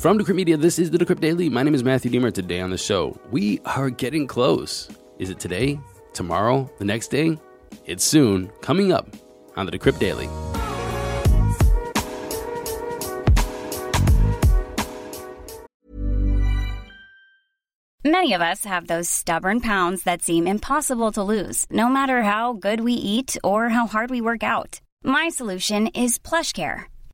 From Decrypt Media, this is the Decrypt Daily. My name is Matthew Deemer. Today on the show, we are getting close. Is it today? Tomorrow? The next day? It's soon. Coming up on the Decrypt Daily. Many of us have those stubborn pounds that seem impossible to lose, no matter how good we eat or how hard we work out. My solution is PlushCare.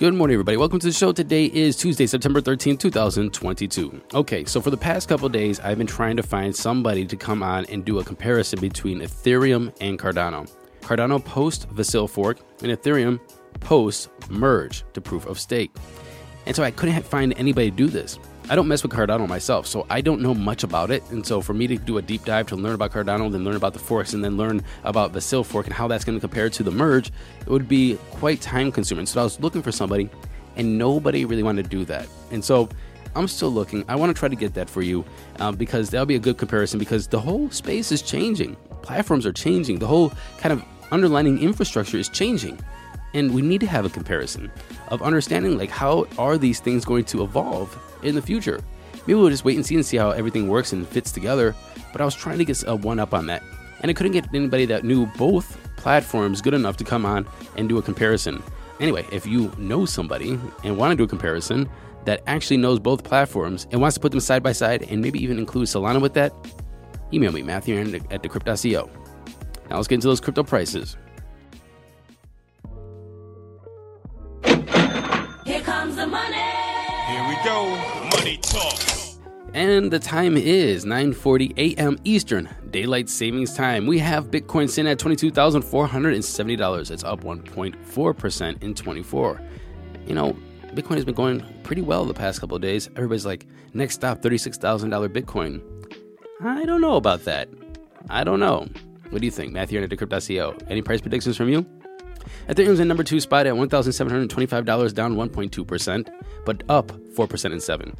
Good morning, everybody. Welcome to the show. Today is Tuesday, September 13th, 2022. Okay, so for the past couple days, I've been trying to find somebody to come on and do a comparison between Ethereum and Cardano. Cardano post Vasil fork and Ethereum post merge to proof of stake. And so I couldn't find anybody to do this. I don't mess with Cardano myself, so I don't know much about it. And so for me to do a deep dive to learn about Cardano, then learn about the forks, and then learn about the Sil fork and how that's going to compare to the merge, it would be quite time consuming. So I was looking for somebody, and nobody really wanted to do that. And so I'm still looking. I want to try to get that for you uh, because that'll be a good comparison because the whole space is changing. Platforms are changing. The whole kind of underlying infrastructure is changing and we need to have a comparison of understanding like how are these things going to evolve in the future. Maybe we'll just wait and see and see how everything works and fits together. But I was trying to get a one up on that, and I couldn't get anybody that knew both platforms good enough to come on and do a comparison. Anyway, if you know somebody and want to do a comparison that actually knows both platforms and wants to put them side by side and maybe even include Solana with that, email me, Matthew at decrypt.co. Now let's get into those crypto prices. Go. Money talk. And the time is 9:40 a.m. Eastern Daylight Savings Time. We have Bitcoin sitting at $22,470. It's up 1.4% in 24. You know, Bitcoin has been going pretty well the past couple of days. Everybody's like, next stop, $36,000 Bitcoin. I don't know about that. I don't know. What do you think? Matthew at Decrypt.co. Any price predictions from you? Ethereum's in number two spot at $1,725, down 1.2%, but up 4% in 7.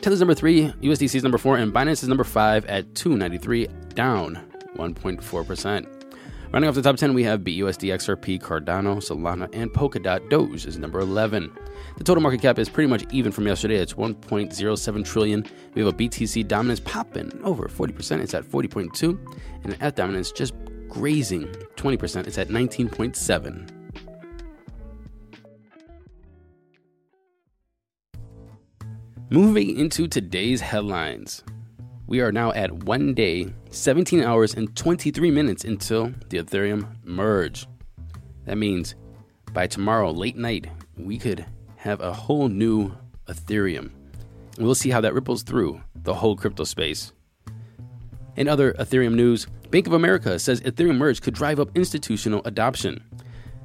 Tether's number three, USDC is number four, and Binance is number five at 293, down 1.4%. Running off the top 10, we have BUSD, XRP, Cardano, Solana, and Polkadot. Doge is number 11. The total market cap is pretty much even from yesterday. It's 1.07 trillion. We have a BTC dominance popping over 40%. It's at 40.2, and ETH dominance just grazing 20%. It's at 19.7. Moving into today's headlines. We are now at one day, 17 hours, and 23 minutes until the Ethereum merge. That means by tomorrow, late night, we could have a whole new Ethereum. We'll see how that ripples through the whole crypto space. In other Ethereum news, Bank of America says Ethereum merge could drive up institutional adoption.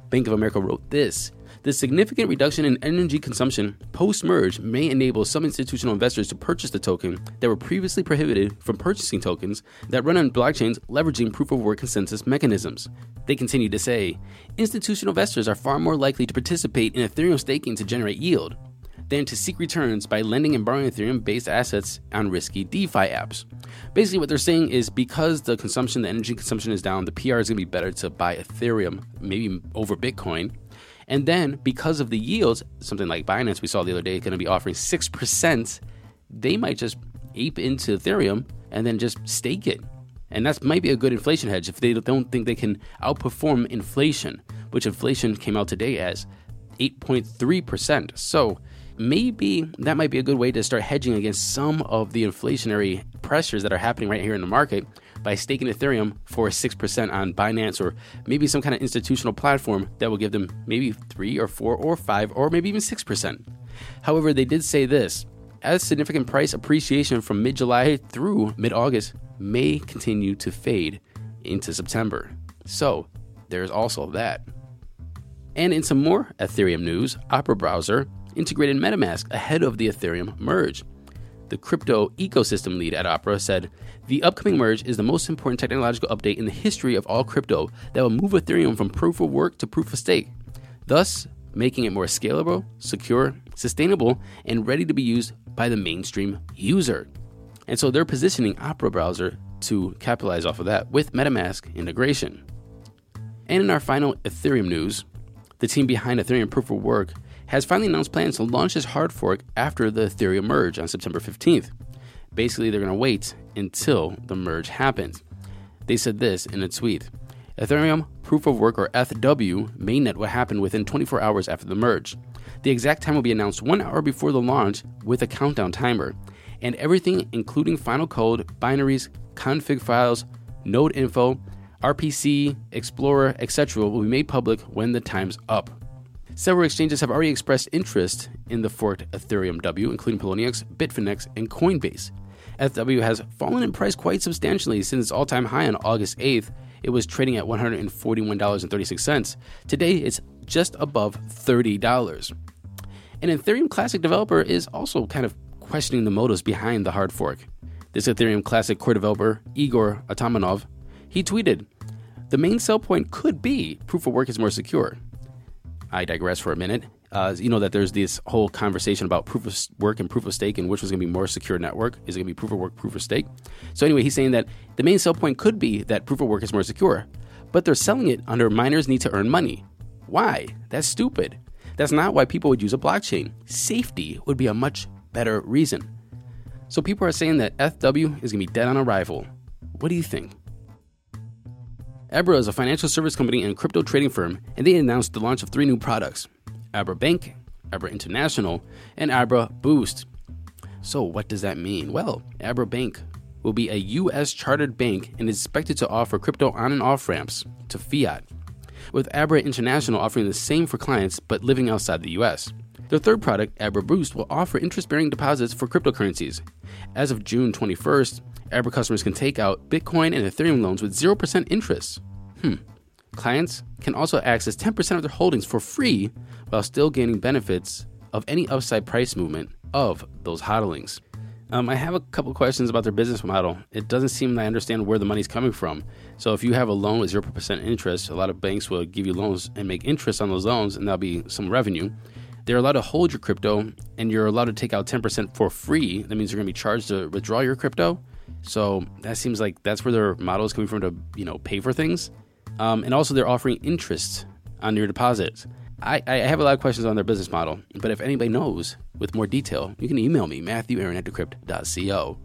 Bank of America wrote this The significant reduction in energy consumption post merge may enable some institutional investors to purchase the token that were previously prohibited from purchasing tokens that run on blockchains leveraging proof of work consensus mechanisms. They continue to say institutional investors are far more likely to participate in Ethereum staking to generate yield than to seek returns by lending and borrowing Ethereum based assets on risky DeFi apps. Basically, what they're saying is because the consumption, the energy consumption is down, the PR is going to be better to buy Ethereum, maybe over Bitcoin. And then because of the yields, something like Binance we saw the other day is going to be offering 6%, they might just ape into Ethereum and then just stake it. And that might be a good inflation hedge if they don't think they can outperform inflation, which inflation came out today as 8.3%. So maybe that might be a good way to start hedging against some of the inflationary pressures that are happening right here in the market by staking Ethereum for 6% on Binance or maybe some kind of institutional platform that will give them maybe 3 or 4 or 5 or maybe even 6%. However, they did say this as significant price appreciation from mid July through mid August may continue to fade into September. So, there's also that. And in some more Ethereum news, Opera Browser integrated MetaMask ahead of the Ethereum merge. the crypto ecosystem lead at Opera, said the upcoming merge is the most important technological update in the history of all crypto that will move Ethereum from proof of work to proof of stake, thus making it more scalable, secure, sustainable, and ready to be used by the mainstream user. And so they're positioning Opera browser to capitalize off of that with MetaMask integration. And in our final Ethereum news, the team behind Ethereum Proof of Work has finally announced plans to launch this hard fork after the Ethereum merge on September 15th. Basically, they're going to wait until the merge happens. They said this in a tweet Ethereum Proof of Work or ETHW, mainnet will happen within 24 hours after the merge. The exact time will be announced one hour before the launch with a countdown timer, and everything, including final code, binaries, config files, node info, RPC, Explorer, etc., will be made public when the time's up. Several exchanges have already expressed interest in the forked Ethereum W, including Poloniex, Bitfinex, and Coinbase. ETHW has fallen in price quite substantially since its all time high on August 8th. It was trading at $141.36. Today, it's just above $30. An Ethereum Classic developer is also kind of questioning the motives behind the hard fork. This Ethereum Classic core developer, Igor Artamonov, he tweeted, The main sell point could be proof of work is more secure. I digress for a minute. Uh, you know that there's this whole conversation about proof of work and proof of stake and which was going to be more secure network. Is it going to be proof of work, proof of stake? So anyway, he's saying that the main sell point could be that proof of work is more secure, but they're selling it under miners need to earn money. Why? That's stupid. That's not why people would use a blockchain. Safety would be a much better reason. So people are saying that ETHW is going to be dead on arrival. What do you think? Abra is a financial service company and crypto trading firm, and they announced the launch of three new products Abra Bank, Abra International, and Abra Boost. So, what does that mean? Well, Abra Bank will be a U.S. chartered bank and is expected to offer crypto on and off ramps to fiat, with Abra International offering the same for clients but living outside the U.S. Their third product, Abra Boost, will offer interest bearing deposits for cryptocurrencies. As of June 21st, Abra customers can take out Bitcoin and Ethereum loans with 0% interest. Hmm. Clients can also access 10% of their holdings for free while still gaining benefits of any upside price movement of those hodlings. Um, I have a couple questions about their business model. It doesn't seem that I understand where the money's coming from. So, if you have a loan with 0% interest, a lot of banks will give you loans and make interest on those loans, and that'll be some revenue. They're allowed to hold your crypto, and you're allowed to take out 10% for free. That means you're going to be charged to withdraw your crypto. So that seems like that's where their model is coming from to you know pay for things, um, and also they're offering interest on your deposits. I, I have a lot of questions on their business model, but if anybody knows with more detail, you can email me, Matthew Aaron at decrypt.co.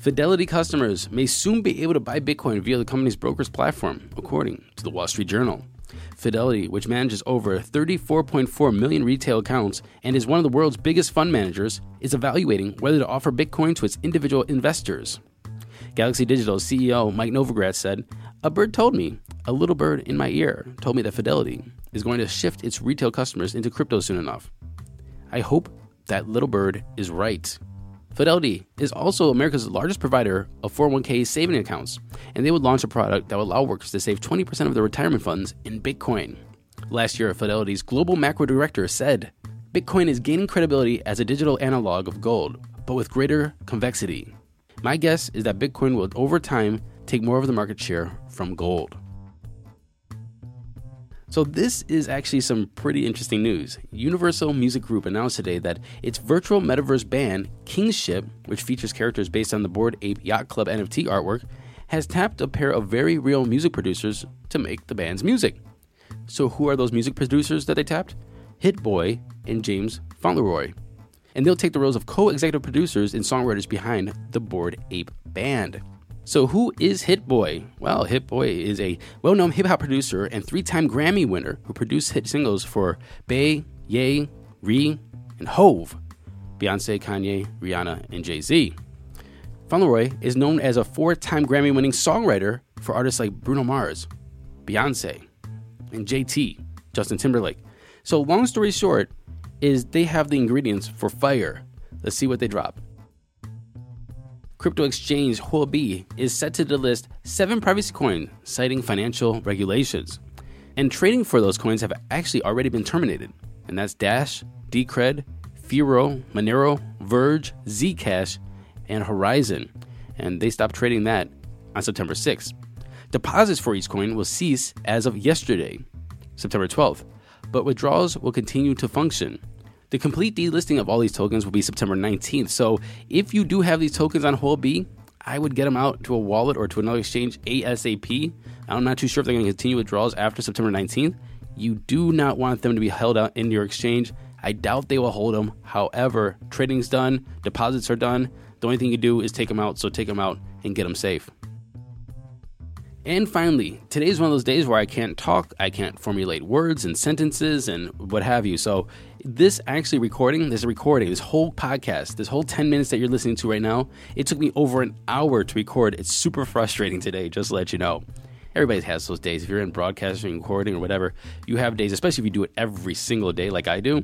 Fidelity customers may soon be able to buy Bitcoin via the company's broker's platform, according to the Wall Street Journal. Fidelity, which manages over 34.4 million retail accounts and is one of the world's biggest fund managers, is evaluating whether to offer Bitcoin to its individual investors. Galaxy Digital CEO Mike Novogratz said, A bird told me, a little bird in my ear told me that Fidelity is going to shift its retail customers into crypto soon enough. I hope that little bird is right. Fidelity is also America's largest provider of 401k saving accounts, and they would launch a product that would allow workers to save 20% of their retirement funds in Bitcoin. Last year, Fidelity's global macro director said Bitcoin is gaining credibility as a digital analog of gold, but with greater convexity. My guess is that Bitcoin will, over time, take more of the market share from gold. So, this is actually some pretty interesting news. Universal Music Group announced today that its virtual metaverse band, Kingship, which features characters based on the Bored Ape Yacht Club NFT artwork, has tapped a pair of very real music producers to make the band's music. So, who are those music producers that they tapped? Hit Boy and James Fauntleroy. And they'll take the roles of co executive producers and songwriters behind the Bored Ape Band. So, who is Hit Boy? Well, Hit Boy is a well known hip hop producer and three time Grammy winner who produced hit singles for Bey, Ye, Ree, and Hove, Beyonce, Kanye, Rihanna, and Jay Z. Fauntleroy is known as a four time Grammy winning songwriter for artists like Bruno Mars, Beyonce, and JT, Justin Timberlake. So, long story short, is they have the ingredients for fire. Let's see what they drop crypto exchange Huobi is set to delist seven privacy coins, citing financial regulations. And trading for those coins have actually already been terminated, and that's Dash, Decred, Firo, Monero, Verge, Zcash, and Horizen. and they stopped trading that on September 6th. Deposits for each coin will cease as of yesterday, September 12th, but withdrawals will continue to function. The complete delisting of all these tokens will be September 19th. So if you do have these tokens on Huobi, B, I would get them out to a wallet or to another exchange ASAP. I'm not too sure if they're going to continue withdrawals after September 19th. You do not want them to be held out in your exchange. I doubt they will hold them. However, trading's done, deposits are done. The only thing you do is take them out, so take them out and get them safe. And finally, today's one of those days where I can't talk, I can't formulate words and sentences and what have you. So, this actually recording, this recording, this whole podcast, this whole 10 minutes that you're listening to right now, it took me over an hour to record. It's super frustrating today, just to let you know. Everybody has those days. If you're in broadcasting, recording, or whatever, you have days, especially if you do it every single day like I do.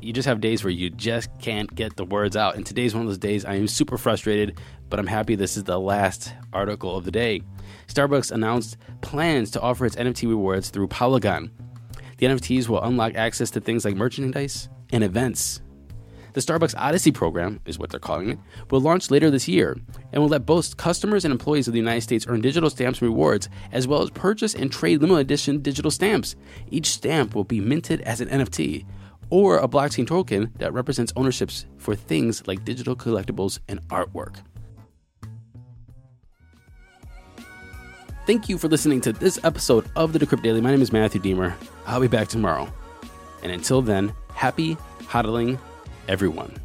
You just have days where you just can't get the words out. And today's one of those days I am super frustrated, but I'm happy this is the last article of the day. Starbucks announced plans to offer its NFT rewards through Polygon. The NFTs will unlock access to things like merchandise and events. The Starbucks Odyssey program, is what they're calling it, will launch later this year and will let both customers and employees of the United States earn digital stamps and rewards, as well as purchase and trade limited edition digital stamps. Each stamp will be minted as an NFT or a blockchain token that represents ownerships for things like digital collectibles and artwork. Thank you for listening to this episode of the Decrypt Daily. My name is Matthew Deemer. I'll be back tomorrow. And until then, happy hodling, everyone.